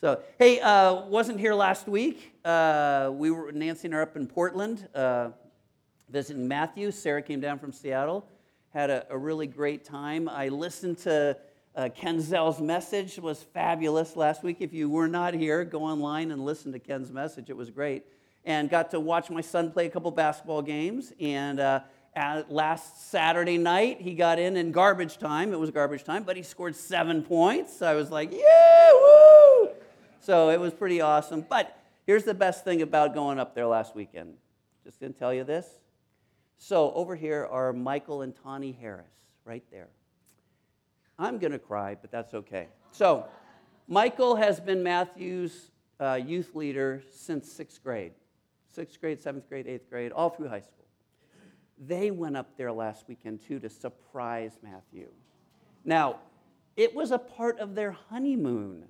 So, hey, uh, wasn't here last week. Uh, we were Nancy and I up in Portland uh, visiting Matthew. Sarah came down from Seattle, had a, a really great time. I listened to uh, Ken Zell's message; it was fabulous last week. If you were not here, go online and listen to Ken's message. It was great, and got to watch my son play a couple basketball games. And uh, last Saturday night, he got in in garbage time. It was garbage time, but he scored seven points. So I was like, yeah, woo! So it was pretty awesome. But here's the best thing about going up there last weekend. Just going to tell you this. So over here are Michael and Tawny Harris, right there. I'm going to cry, but that's okay. So Michael has been Matthew's uh, youth leader since sixth grade. Sixth grade, seventh grade, eighth grade, all through high school. They went up there last weekend too to surprise Matthew. Now, it was a part of their honeymoon.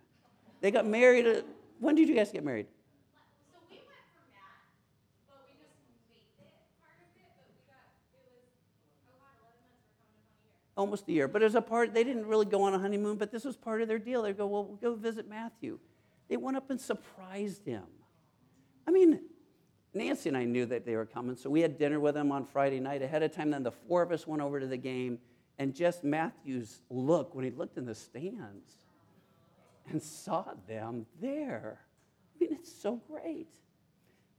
They got married. At, when did you guys get married? So we went for Matt, but we just made it part of it, but we got, it was, oh God, 11 months for coming to 20 years. Almost a year. But as a part, they didn't really go on a honeymoon, but this was part of their deal. They go, well, we'll go visit Matthew. They went up and surprised him. I mean, Nancy and I knew that they were coming, so we had dinner with them on Friday night ahead of time. Then the four of us went over to the game, and just Matthew's look when he looked in the stands and saw them there. I mean, it's so great.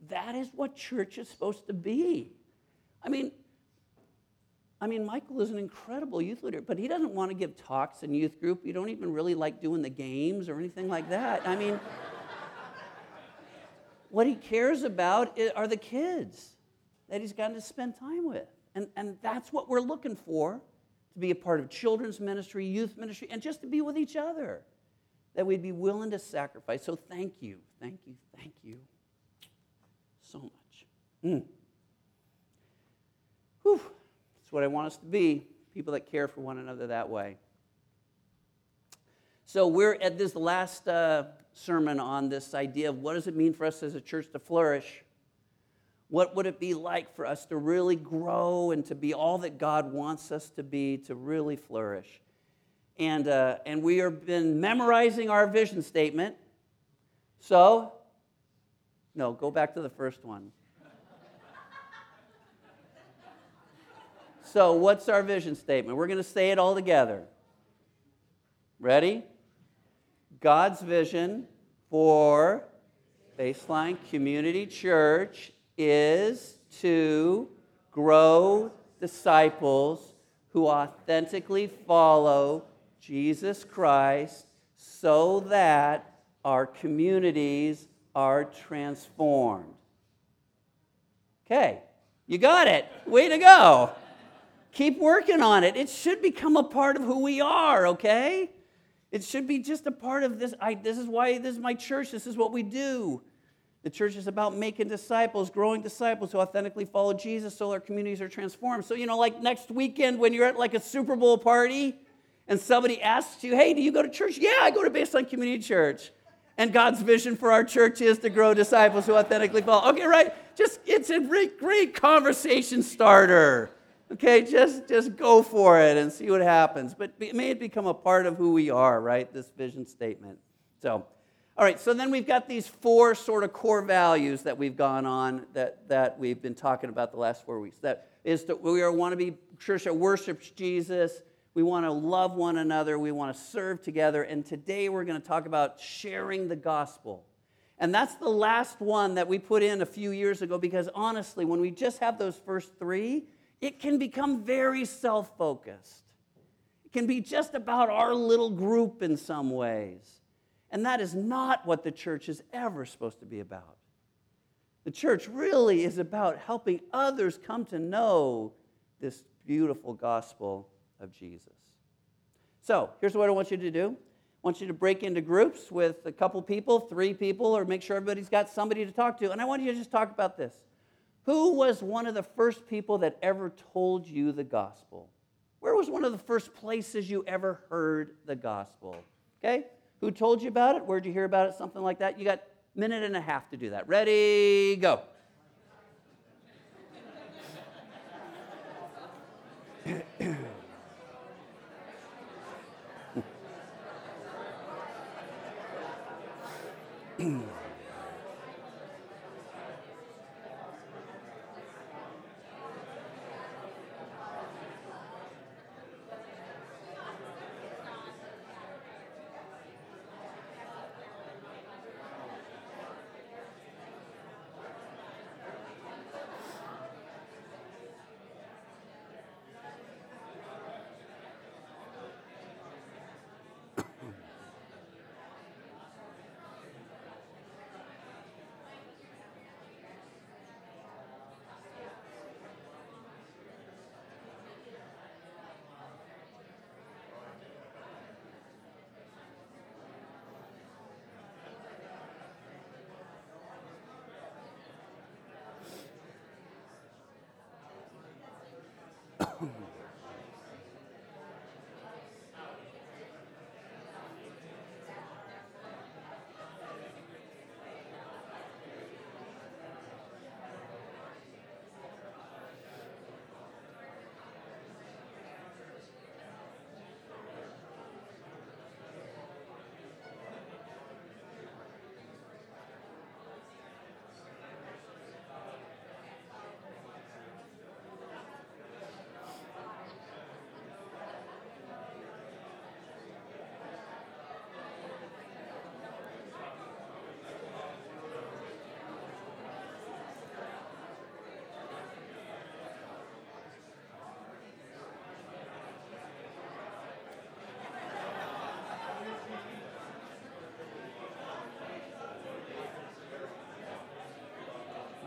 That is what church is supposed to be. I mean, I mean, Michael is an incredible youth leader, but he doesn't want to give talks in youth group. You don't even really like doing the games or anything like that. I mean, what he cares about are the kids that he's gotten to spend time with. And, and that's what we're looking for to be a part of children's ministry, youth ministry, and just to be with each other that we'd be willing to sacrifice. So thank you, thank you, thank you so much. Mm. Whew. That's what I want us to be people that care for one another that way. So we're at this last uh, sermon on this idea of what does it mean for us as a church to flourish? What would it be like for us to really grow and to be all that God wants us to be, to really flourish? And, uh, and we have been memorizing our vision statement. So, no, go back to the first one. so, what's our vision statement? We're going to say it all together. Ready? God's vision for Baseline Community Church is to grow disciples who authentically follow Jesus Christ so that our communities are transformed. Okay, you got it. Way to go. Keep working on it. It should become a part of who we are, okay? It should be just a part of this. I, this is why this is my church. This is what we do. The church is about making disciples, growing disciples who authentically follow Jesus so our communities are transformed. So, you know, like next weekend when you're at like a Super Bowl party, and somebody asks you, hey, do you go to church? Yeah, I go to Baseline Community Church. And God's vision for our church is to grow disciples who authentically follow. Okay, right? Just it's a great, great conversation starter. Okay, just just go for it and see what happens. But may it become a part of who we are, right? This vision statement. So, all right. So then we've got these four sort of core values that we've gone on that that we've been talking about the last four weeks. That is that we are want to be church that worships Jesus we want to love one another. We want to serve together. And today we're going to talk about sharing the gospel. And that's the last one that we put in a few years ago because honestly, when we just have those first three, it can become very self focused. It can be just about our little group in some ways. And that is not what the church is ever supposed to be about. The church really is about helping others come to know this beautiful gospel of Jesus. So here's what I want you to do. I want you to break into groups with a couple people, three people, or make sure everybody's got somebody to talk to. And I want you to just talk about this. Who was one of the first people that ever told you the gospel? Where was one of the first places you ever heard the gospel? Okay? Who told you about it? Where'd you hear about it? Something like that. You got a minute and a half to do that. Ready, go. home.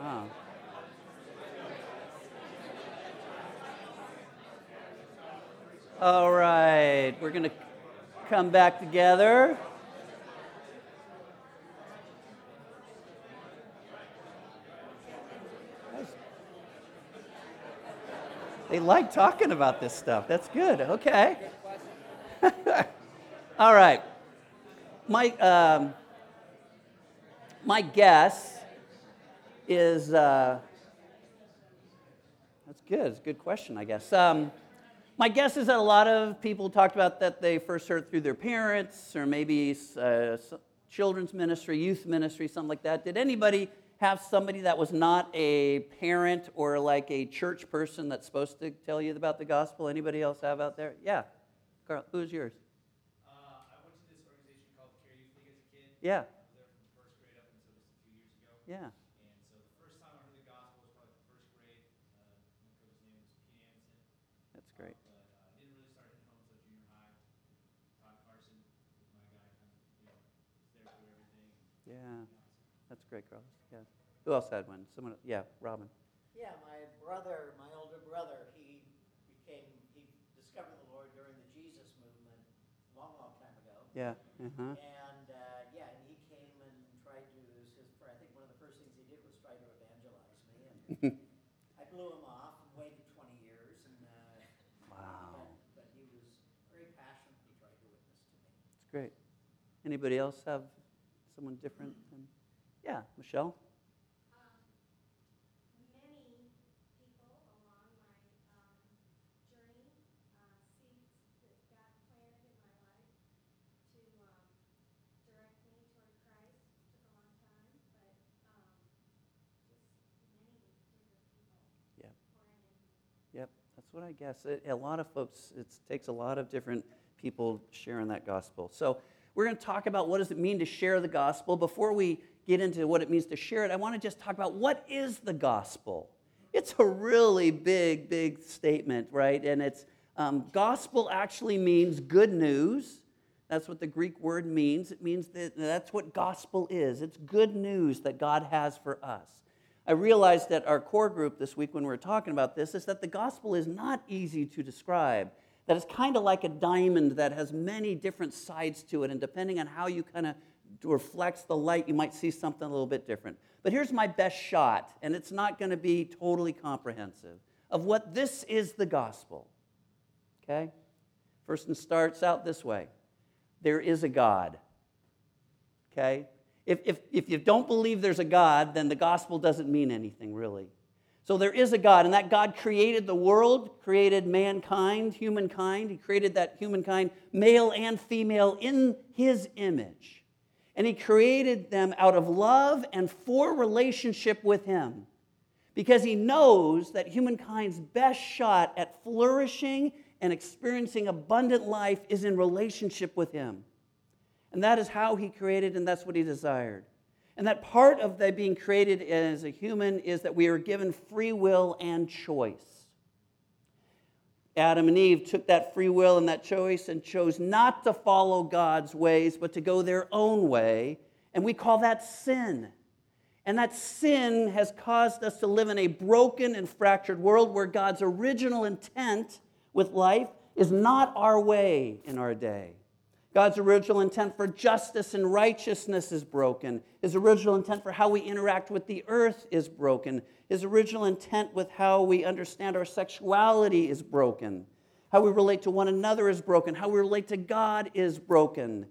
Wow. All right, we're going to come back together. They like talking about this stuff. That's good. Okay. All right. My, um, my guess is uh, that's good. It's a good question, I guess. Um, my guess is that a lot of people talked about that they first heard through their parents or maybe uh, children's ministry, youth ministry, something like that. Did anybody have somebody that was not a parent or like a church person that's supposed to tell you about the gospel? Anybody else have out there? Yeah. Carl, who's yours? Uh, I went to this organization called Care Youth League as a kid. Yeah. I through everything. Yeah. That's great, Carlos. Yeah. Who else had one? Someone? Yeah, Robin. Yeah, my brother, my older brother, he became, he discovered the Lord during the Jesus movement a long, long time ago. Yeah. Uh-huh. And, uh, yeah, and he came and tried to, his, I think one of the first things he did was try to evangelize me. And I blew him off and waited 20 years. And, uh, Wow. but, but he was very passionate. He tried to witness to me. That's great. Anybody else have someone different? Than... Yeah, Michelle. Um, many people along my um, journey, uh, seeds that God planted in my life to um, direct me toward Christ took a long time, but um, just many different people Yep. pouring into me. Yep, that's what I guess. It, a lot of folks, it takes a lot of different people sharing that gospel. So we're going to talk about what does it mean to share the gospel. Before we get into what it means to share it, I want to just talk about what is the gospel. It's a really big, big statement, right? And it's um, gospel actually means good news. That's what the Greek word means. It means that that's what gospel is. It's good news that God has for us. I realized that our core group this week, when we were talking about this, is that the gospel is not easy to describe. That it's kind of like a diamond that has many different sides to it, and depending on how you kind of reflects the light, you might see something a little bit different. But here's my best shot, and it's not going to be totally comprehensive, of what this is the gospel. Okay? First, and starts out this way there is a God. Okay? If, if, if you don't believe there's a God, then the gospel doesn't mean anything, really. So there is a God, and that God created the world, created mankind, humankind. He created that humankind, male and female, in his image. And He created them out of love and for relationship with Him. Because He knows that humankind's best shot at flourishing and experiencing abundant life is in relationship with Him. And that is how He created, and that's what He desired. And that part of the being created as a human is that we are given free will and choice. Adam and Eve took that free will and that choice and chose not to follow God's ways, but to go their own way. And we call that sin. And that sin has caused us to live in a broken and fractured world where God's original intent with life is not our way in our day. God's original intent for justice and righteousness is broken. His original intent for how we interact with the earth is broken. His original intent with how we understand our sexuality is broken. How we relate to one another is broken. How we relate to God is broken.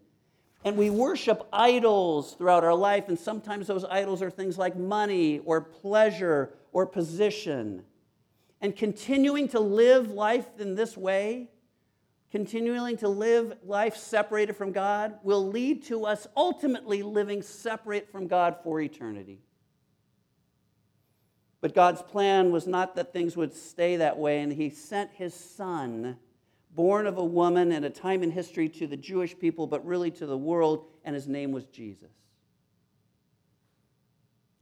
And we worship idols throughout our life, and sometimes those idols are things like money or pleasure or position. And continuing to live life in this way continuing to live life separated from God will lead to us ultimately living separate from God for eternity. But God's plan was not that things would stay that way, and He sent His Son, born of a woman at a time in history to the Jewish people, but really to the world, and His name was Jesus.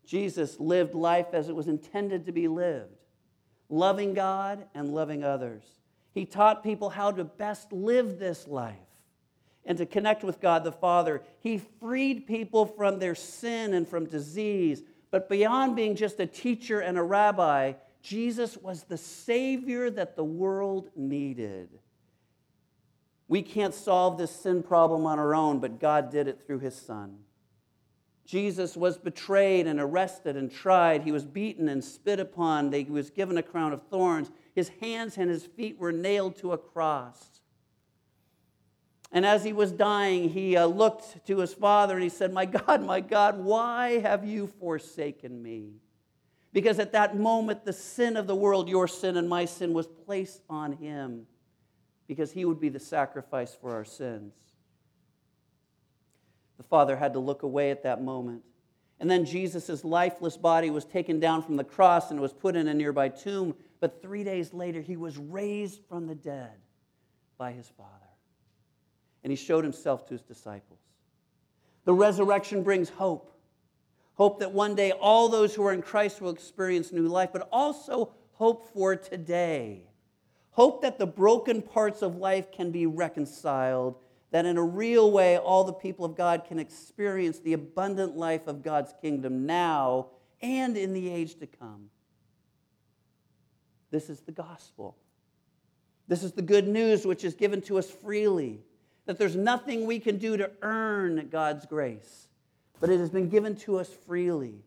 Jesus lived life as it was intended to be lived, loving God and loving others. He taught people how to best live this life and to connect with God the Father. He freed people from their sin and from disease. But beyond being just a teacher and a rabbi, Jesus was the Savior that the world needed. We can't solve this sin problem on our own, but God did it through His Son. Jesus was betrayed and arrested and tried. He was beaten and spit upon. He was given a crown of thorns. His hands and his feet were nailed to a cross. And as he was dying, he uh, looked to his father and he said, My God, my God, why have you forsaken me? Because at that moment, the sin of the world, your sin and my sin, was placed on him because he would be the sacrifice for our sins. The father had to look away at that moment. And then Jesus' lifeless body was taken down from the cross and was put in a nearby tomb but three days later, he was raised from the dead by his Father. And he showed himself to his disciples. The resurrection brings hope hope that one day all those who are in Christ will experience new life, but also hope for today. Hope that the broken parts of life can be reconciled, that in a real way all the people of God can experience the abundant life of God's kingdom now and in the age to come. This is the gospel. This is the good news which is given to us freely. That there's nothing we can do to earn God's grace, but it has been given to us freely.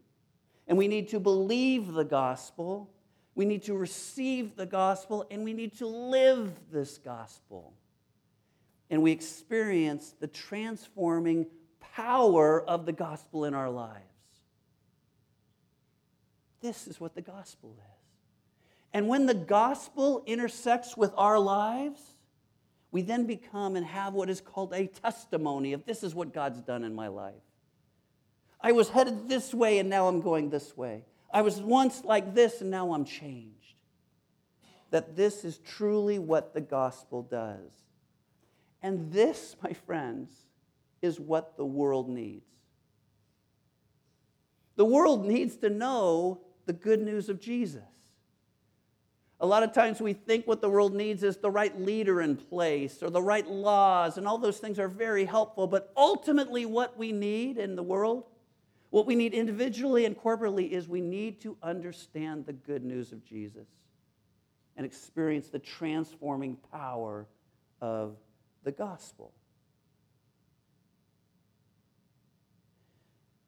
And we need to believe the gospel, we need to receive the gospel, and we need to live this gospel. And we experience the transforming power of the gospel in our lives. This is what the gospel is. And when the gospel intersects with our lives, we then become and have what is called a testimony of this is what God's done in my life. I was headed this way and now I'm going this way. I was once like this and now I'm changed. That this is truly what the gospel does. And this, my friends, is what the world needs. The world needs to know the good news of Jesus. A lot of times we think what the world needs is the right leader in place or the right laws, and all those things are very helpful. But ultimately, what we need in the world, what we need individually and corporately, is we need to understand the good news of Jesus and experience the transforming power of the gospel.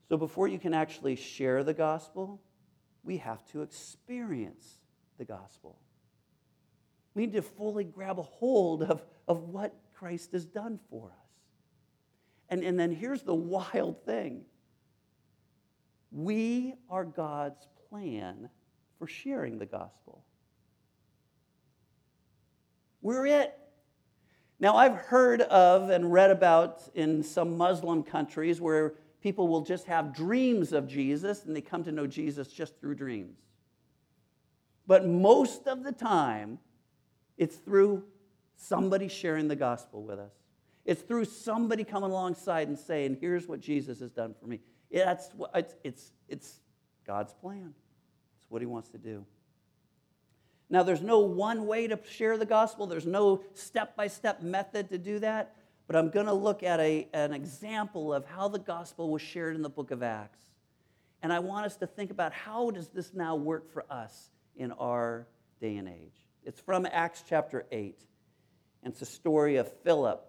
So, before you can actually share the gospel, we have to experience the gospel. We need to fully grab a hold of, of what Christ has done for us. And, and then here's the wild thing we are God's plan for sharing the gospel. We're it. Now, I've heard of and read about in some Muslim countries where people will just have dreams of Jesus and they come to know Jesus just through dreams. But most of the time, it's through somebody sharing the gospel with us. It's through somebody coming alongside and saying, Here's what Jesus has done for me. That's it's, it's, it's God's plan, it's what He wants to do. Now, there's no one way to share the gospel, there's no step by step method to do that, but I'm going to look at a, an example of how the gospel was shared in the book of Acts. And I want us to think about how does this now work for us in our day and age. It's from Acts chapter 8. And it's a story of Philip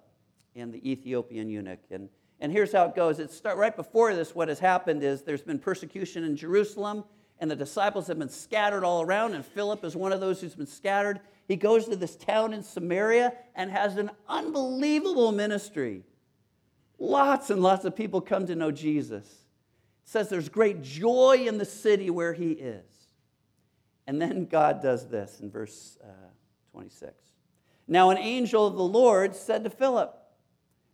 and the Ethiopian eunuch. And, and here's how it goes. It's start, right before this, what has happened is there's been persecution in Jerusalem, and the disciples have been scattered all around, and Philip is one of those who's been scattered. He goes to this town in Samaria and has an unbelievable ministry. Lots and lots of people come to know Jesus. It says there's great joy in the city where he is. And then God does this in verse uh, 26. Now, an angel of the Lord said to Philip,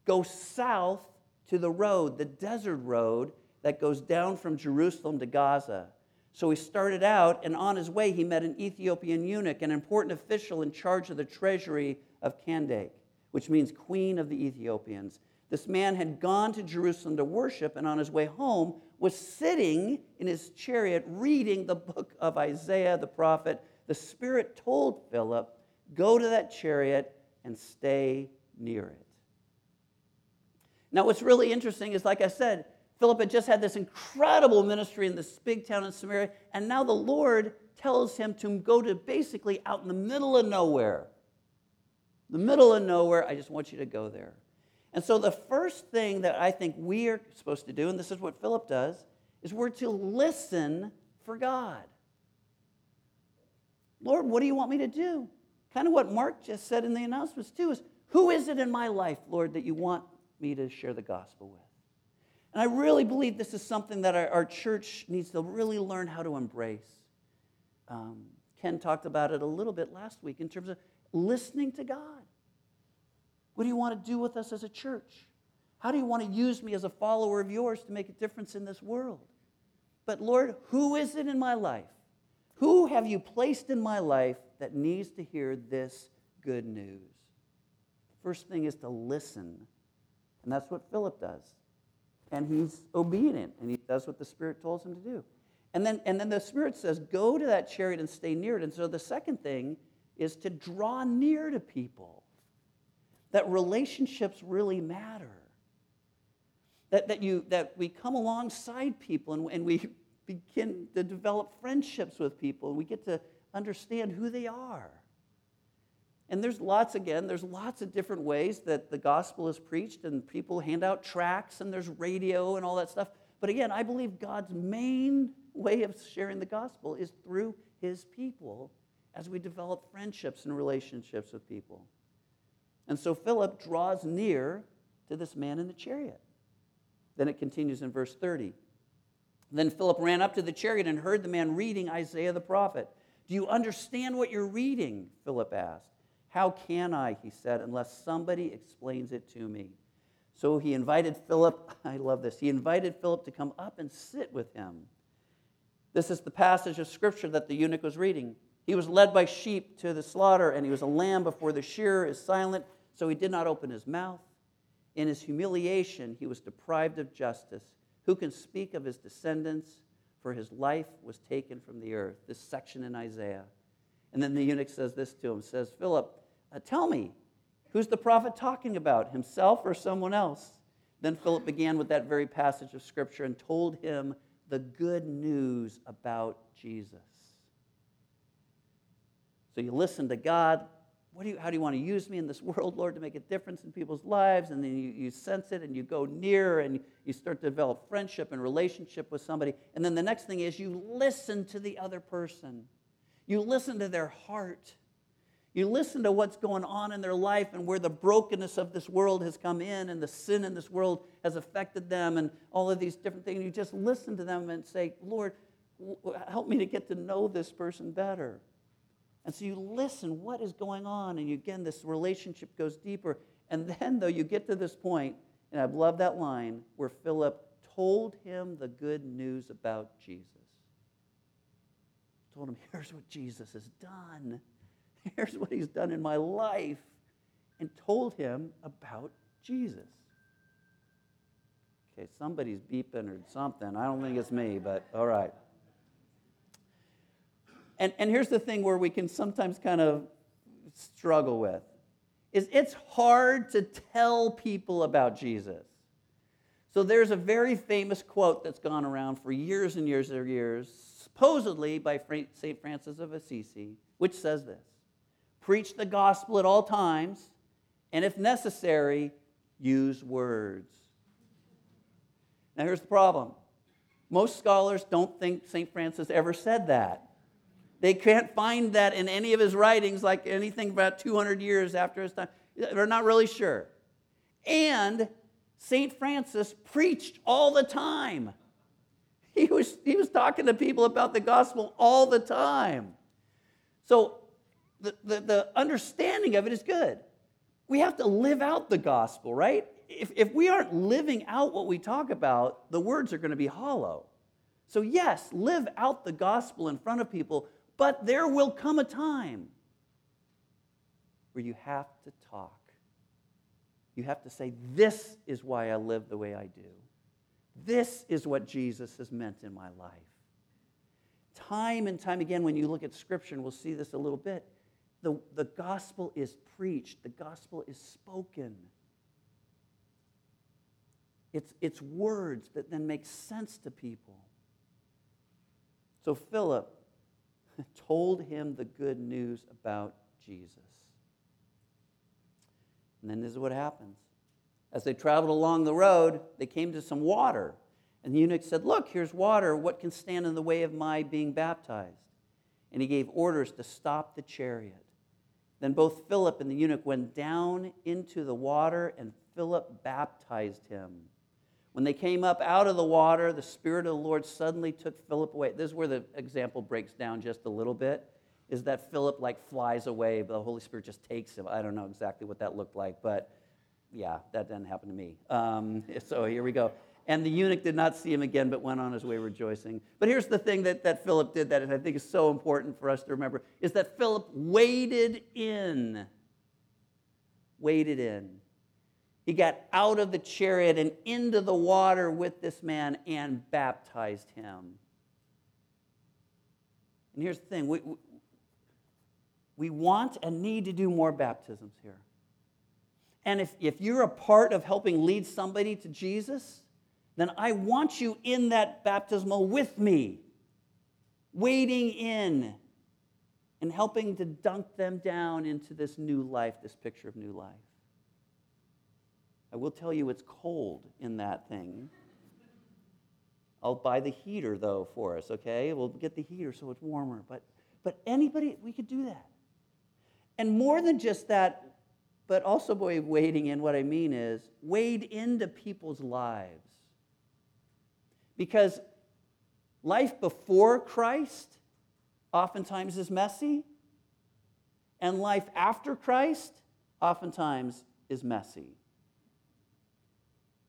Go south to the road, the desert road that goes down from Jerusalem to Gaza. So he started out, and on his way, he met an Ethiopian eunuch, an important official in charge of the treasury of Kandake, which means queen of the Ethiopians. This man had gone to Jerusalem to worship, and on his way home was sitting in his chariot reading the book of Isaiah the prophet. The Spirit told Philip, Go to that chariot and stay near it. Now, what's really interesting is, like I said, Philip had just had this incredible ministry in this big town in Samaria, and now the Lord tells him to go to basically out in the middle of nowhere. The middle of nowhere, I just want you to go there. And so, the first thing that I think we are supposed to do, and this is what Philip does, is we're to listen for God. Lord, what do you want me to do? Kind of what Mark just said in the announcements, too, is who is it in my life, Lord, that you want me to share the gospel with? And I really believe this is something that our, our church needs to really learn how to embrace. Um, Ken talked about it a little bit last week in terms of listening to God. What do you want to do with us as a church? How do you want to use me as a follower of yours to make a difference in this world? But Lord, who is it in my life? Who have you placed in my life that needs to hear this good news? First thing is to listen. And that's what Philip does. And he's obedient and he does what the Spirit tells him to do. And then, and then the Spirit says, Go to that chariot and stay near it. And so the second thing is to draw near to people that relationships really matter. That, that, you, that we come alongside people and, and we begin to develop friendships with people and we get to understand who they are. And there's lots, again, there's lots of different ways that the gospel is preached, and people hand out tracts, and there's radio and all that stuff. But again, I believe God's main way of sharing the gospel is through his people as we develop friendships and relationships with people. And so Philip draws near to this man in the chariot. Then it continues in verse 30. Then Philip ran up to the chariot and heard the man reading Isaiah the prophet. Do you understand what you're reading? Philip asked. How can I, he said, unless somebody explains it to me? So he invited Philip, I love this, he invited Philip to come up and sit with him. This is the passage of scripture that the eunuch was reading. He was led by sheep to the slaughter, and he was a lamb before the shearer is silent, so he did not open his mouth. In his humiliation, he was deprived of justice. Who can speak of his descendants? For his life was taken from the earth. This section in Isaiah. And then the eunuch says this to him says, Philip, uh, tell me, who's the prophet talking about, himself or someone else? Then Philip began with that very passage of scripture and told him the good news about Jesus. So you listen to God. Do you, how do you want to use me in this world, Lord, to make a difference in people's lives? And then you, you sense it and you go near and you start to develop friendship and relationship with somebody. And then the next thing is you listen to the other person, you listen to their heart. You listen to what's going on in their life and where the brokenness of this world has come in and the sin in this world has affected them and all of these different things. You just listen to them and say, Lord, help me to get to know this person better. And so you listen, what is going on? And you, again, this relationship goes deeper. And then, though, you get to this point, and I love that line where Philip told him the good news about Jesus. Told him, here's what Jesus has done. Here's what he's done in my life. And told him about Jesus. Okay, somebody's beeping or something. I don't think it's me, but all right. And, and here's the thing where we can sometimes kind of struggle with is it's hard to tell people about Jesus. So there's a very famous quote that's gone around for years and years and years, supposedly by St. Francis of Assisi, which says this Preach the gospel at all times, and if necessary, use words. Now, here's the problem most scholars don't think St. Francis ever said that. They can't find that in any of his writings, like anything about 200 years after his time. They're not really sure. And St. Francis preached all the time. He was, he was talking to people about the gospel all the time. So the, the, understanding of it is good. We have to live out the gospel, right? If, if we aren't living out what we talk about, the words are going to be hollow. So, yes, live out the gospel in front of people, but there will come a time where you have to talk. You have to say, This is why I live the way I do. This is what Jesus has meant in my life. Time and time again, when you look at Scripture, and we'll see this a little bit, the, the gospel is preached, the gospel is spoken. It's, it's words that then make sense to people. So Philip told him the good news about Jesus. And then this is what happens. As they traveled along the road, they came to some water. And the eunuch said, Look, here's water. What can stand in the way of my being baptized? And he gave orders to stop the chariot. Then both Philip and the eunuch went down into the water, and Philip baptized him. When they came up out of the water, the Spirit of the Lord suddenly took Philip away. This is where the example breaks down just a little bit. Is that Philip like flies away, but the Holy Spirit just takes him. I don't know exactly what that looked like, but yeah, that didn't happen to me. Um, so here we go. And the eunuch did not see him again, but went on his way rejoicing. But here's the thing that, that Philip did that I think is so important for us to remember is that Philip waded in. Waded in. He got out of the chariot and into the water with this man and baptized him. And here's the thing we, we want and need to do more baptisms here. And if, if you're a part of helping lead somebody to Jesus, then I want you in that baptismal with me, wading in and helping to dunk them down into this new life, this picture of new life. I will tell you it's cold in that thing. I'll buy the heater though for us, okay? We'll get the heater so it's warmer. But but anybody we could do that. And more than just that, but also by wading in, what I mean is wade into people's lives. Because life before Christ oftentimes is messy, and life after Christ oftentimes is messy.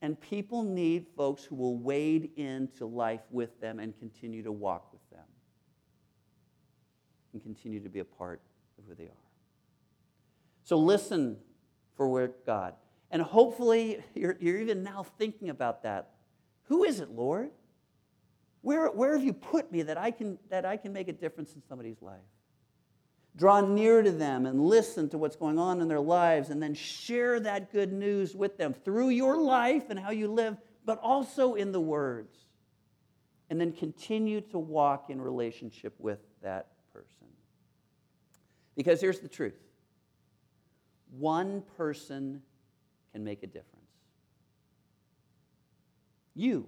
And people need folks who will wade into life with them and continue to walk with them and continue to be a part of who they are. So listen for where God. And hopefully, you're, you're even now thinking about that. Who is it, Lord? Where, where have you put me that I, can, that I can make a difference in somebody's life? Draw near to them and listen to what's going on in their lives, and then share that good news with them through your life and how you live, but also in the words. And then continue to walk in relationship with that person. Because here's the truth one person can make a difference. You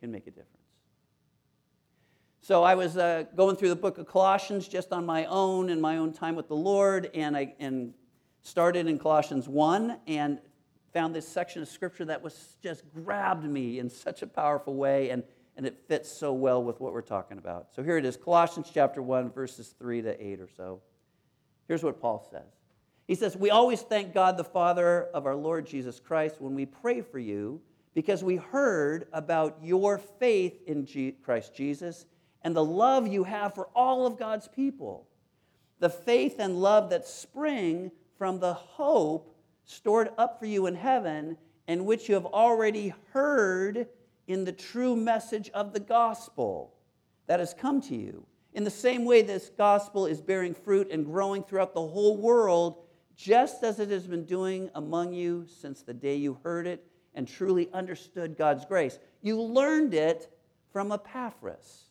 can make a difference. So I was uh, going through the book of Colossians just on my own in my own time with the Lord, and I and started in Colossians 1 and found this section of scripture that was just grabbed me in such a powerful way. And, and it fits so well with what we're talking about. So here it is Colossians chapter 1, verses 3 to 8 or so. Here's what Paul says He says, We always thank God the Father of our Lord Jesus Christ when we pray for you because we heard about your faith in Christ Jesus and the love you have for all of God's people. The faith and love that spring from the hope stored up for you in heaven, and which you have already heard in the true message of the gospel that has come to you. In the same way, this gospel is bearing fruit and growing throughout the whole world, just as it has been doing among you since the day you heard it and truly understood God's grace. You learned it from Epaphras,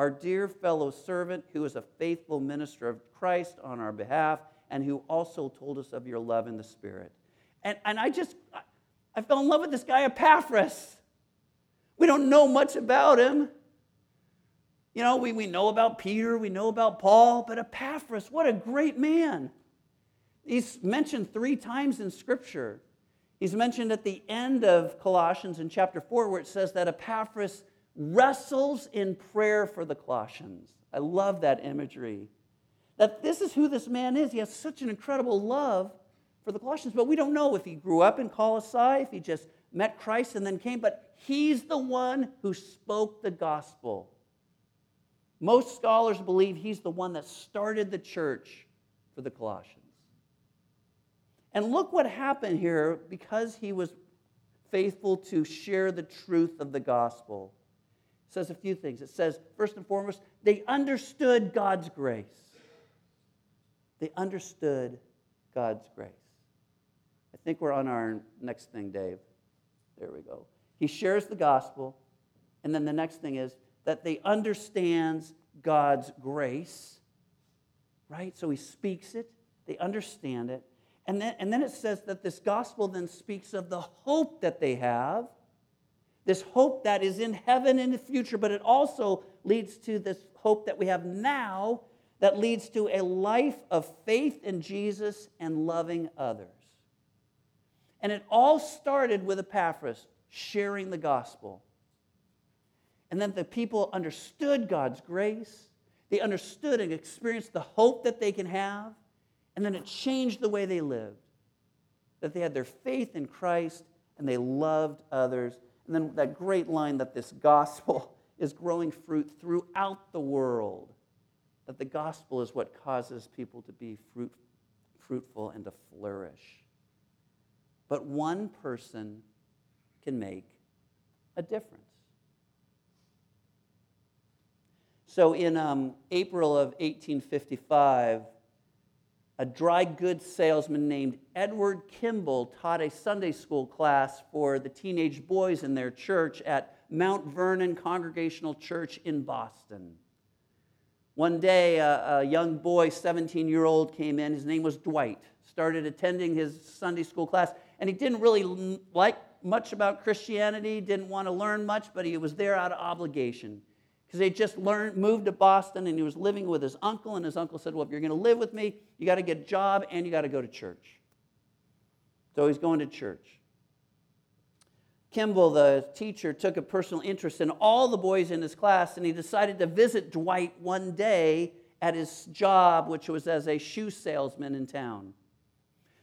our dear fellow servant, who is a faithful minister of Christ on our behalf and who also told us of your love in the Spirit. And, and I just, I fell in love with this guy, Epaphras. We don't know much about him. You know, we, we know about Peter, we know about Paul, but Epaphras, what a great man. He's mentioned three times in Scripture. He's mentioned at the end of Colossians in chapter 4, where it says that Epaphras wrestles in prayer for the Colossians. I love that imagery. That this is who this man is. He has such an incredible love for the Colossians, but we don't know if he grew up in Colossae, if he just met Christ and then came, but he's the one who spoke the gospel. Most scholars believe he's the one that started the church for the Colossians. And look what happened here because he was faithful to share the truth of the gospel. Says a few things. It says, first and foremost, they understood God's grace. They understood God's grace. I think we're on our next thing, Dave. There we go. He shares the gospel, and then the next thing is that they understands God's grace, right? So he speaks it, they understand it, and then, and then it says that this gospel then speaks of the hope that they have, this hope that is in heaven in the future, but it also leads to this hope that we have now that leads to a life of faith in Jesus and loving others. And it all started with Epaphras sharing the gospel. And then the people understood God's grace. They understood and experienced the hope that they can have. And then it changed the way they lived. That they had their faith in Christ and they loved others. And then that great line that this gospel is growing fruit throughout the world. That the gospel is what causes people to be fruit, fruitful and to flourish. But one person can make a difference. So in um, April of 1855, a dry goods salesman named Edward Kimball taught a Sunday school class for the teenage boys in their church at Mount Vernon Congregational Church in Boston. One day, a, a young boy, 17 year old, came in. His name was Dwight, started attending his Sunday school class, and he didn't really like much about Christianity, didn't want to learn much, but he was there out of obligation because they just learned, moved to Boston and he was living with his uncle. And his uncle said, Well, if you're going to live with me, you got to get a job and you got to go to church. So he's going to church. Kimball, the teacher, took a personal interest in all the boys in his class and he decided to visit Dwight one day at his job, which was as a shoe salesman in town.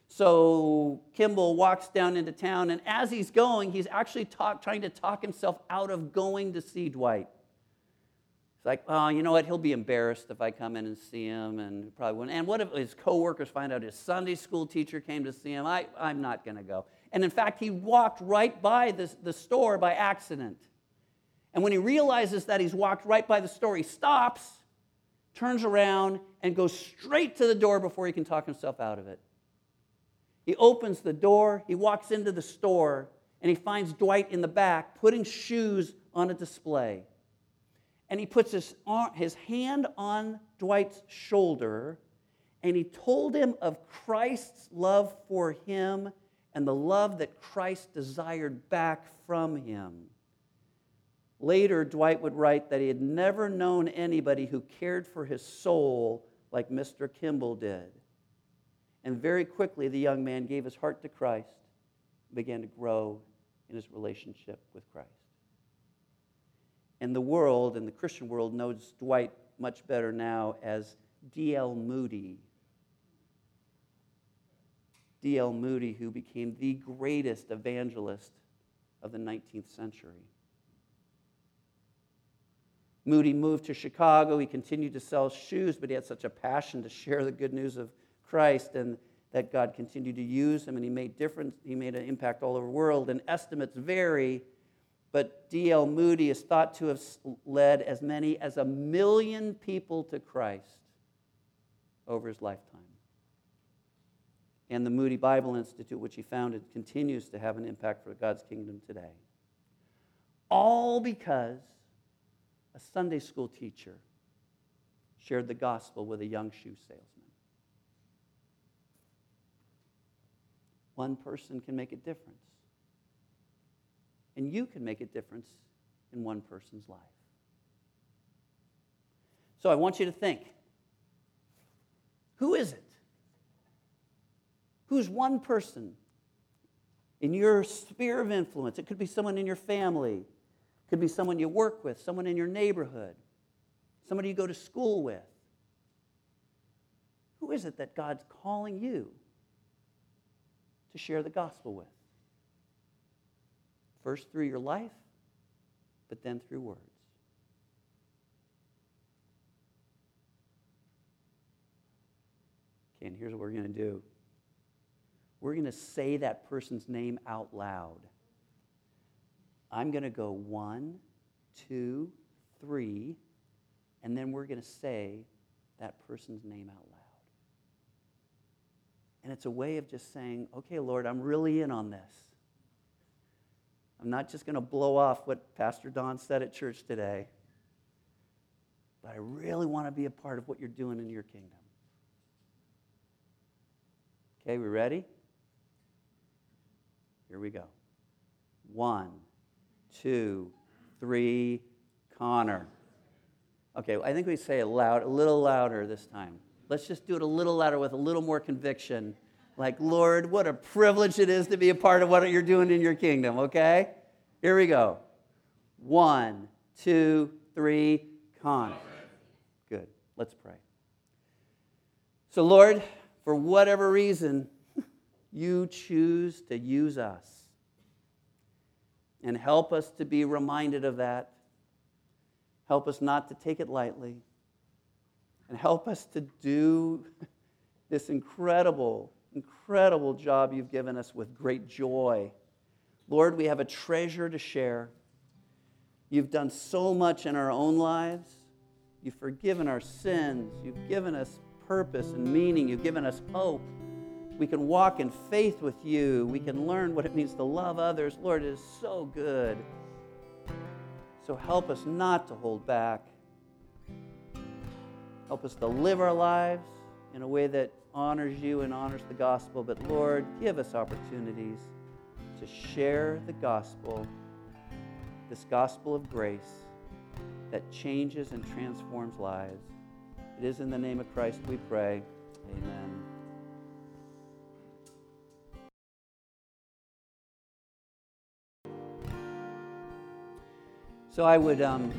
So Kimball walks down into town, and as he's going, he's actually talk, trying to talk himself out of going to see Dwight. Like, oh, you know what? He'll be embarrassed if I come in and see him, and probably wouldn't. And what if his coworkers find out his Sunday school teacher came to see him? I, I'm not going to go. And in fact, he walked right by this, the store by accident. And when he realizes that he's walked right by the store, he stops, turns around, and goes straight to the door before he can talk himself out of it. He opens the door, he walks into the store, and he finds Dwight in the back putting shoes on a display. And he puts his, arm, his hand on Dwight's shoulder, and he told him of Christ's love for him and the love that Christ desired back from him. Later, Dwight would write that he had never known anybody who cared for his soul like Mr. Kimball did. And very quickly, the young man gave his heart to Christ began to grow in his relationship with Christ. And the world, and the Christian world, knows Dwight much better now as D.L. Moody. D.L. Moody, who became the greatest evangelist of the 19th century. Moody moved to Chicago. He continued to sell shoes, but he had such a passion to share the good news of Christ and that God continued to use him and he made difference he made an impact all over the world and estimates vary but D.L. Moody is thought to have led as many as a million people to Christ over his lifetime. And the Moody Bible Institute, which he founded, continues to have an impact for God's kingdom today. All because a Sunday school teacher shared the gospel with a young shoe salesman. One person can make a difference. And you can make a difference in one person's life. So I want you to think who is it? Who's one person in your sphere of influence? It could be someone in your family, it could be someone you work with, someone in your neighborhood, somebody you go to school with. Who is it that God's calling you to share the gospel with? First through your life, but then through words. Okay, and here's what we're going to do we're going to say that person's name out loud. I'm going to go one, two, three, and then we're going to say that person's name out loud. And it's a way of just saying, okay, Lord, I'm really in on this. I'm not just going to blow off what Pastor Don said at church today, but I really want to be a part of what you're doing in your kingdom. Okay, we ready? Here we go. One, two, three, Connor. Okay, I think we say it loud, a little louder this time. Let's just do it a little louder with a little more conviction. Like, Lord, what a privilege it is to be a part of what you're doing in your kingdom, okay? Here we go. One, two, three, con. Good. Let's pray. So, Lord, for whatever reason, you choose to use us. And help us to be reminded of that. Help us not to take it lightly. And help us to do this incredible, incredible job you've given us with great joy. Lord, we have a treasure to share. You've done so much in our own lives. You've forgiven our sins. You've given us purpose and meaning. You've given us hope. We can walk in faith with you. We can learn what it means to love others. Lord, it is so good. So help us not to hold back. Help us to live our lives in a way that honors you and honors the gospel. But Lord, give us opportunities to share the gospel, this gospel of grace that changes and transforms lives. It is in the name of Christ we pray. Amen. So I would um,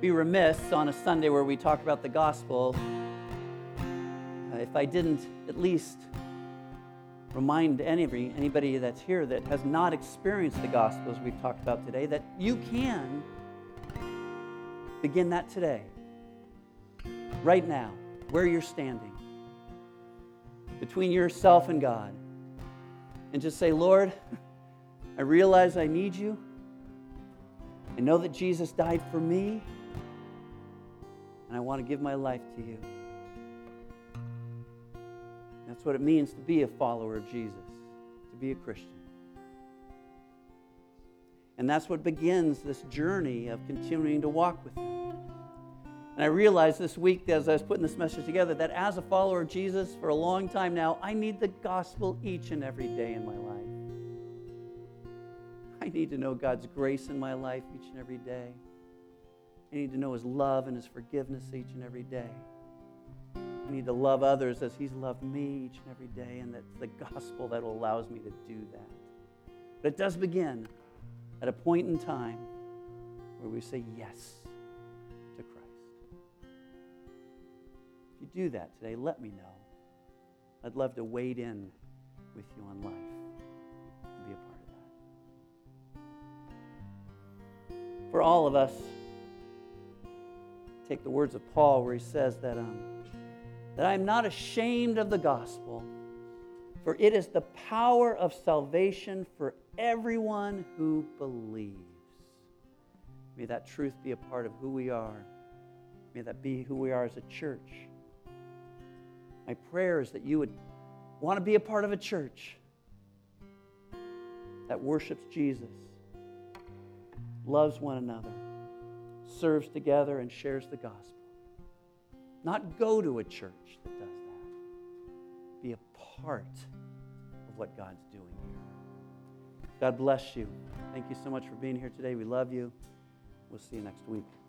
be remiss on a Sunday where we talk about the gospel if I didn't at least remind anybody, anybody that's here that has not experienced the gospel as we've talked about today that you can begin that today, right now, where you're standing, between yourself and God, and just say, Lord, I realize I need you. I know that Jesus died for me, and I want to give my life to you. That's what it means to be a follower of Jesus, to be a Christian. And that's what begins this journey of continuing to walk with Him. And I realized this week as I was putting this message together that as a follower of Jesus for a long time now, I need the gospel each and every day in my life. I need to know God's grace in my life each and every day. I need to know His love and His forgiveness each and every day. Need to love others as He's loved me each and every day, and that's the gospel that allows me to do that. But it does begin at a point in time where we say yes to Christ. If you do that today, let me know. I'd love to wade in with you on life and be a part of that. For all of us, take the words of Paul where he says that, um, that I am not ashamed of the gospel, for it is the power of salvation for everyone who believes. May that truth be a part of who we are. May that be who we are as a church. My prayer is that you would want to be a part of a church that worships Jesus, loves one another, serves together, and shares the gospel. Not go to a church that does that. Be a part of what God's doing here. God bless you. Thank you so much for being here today. We love you. We'll see you next week.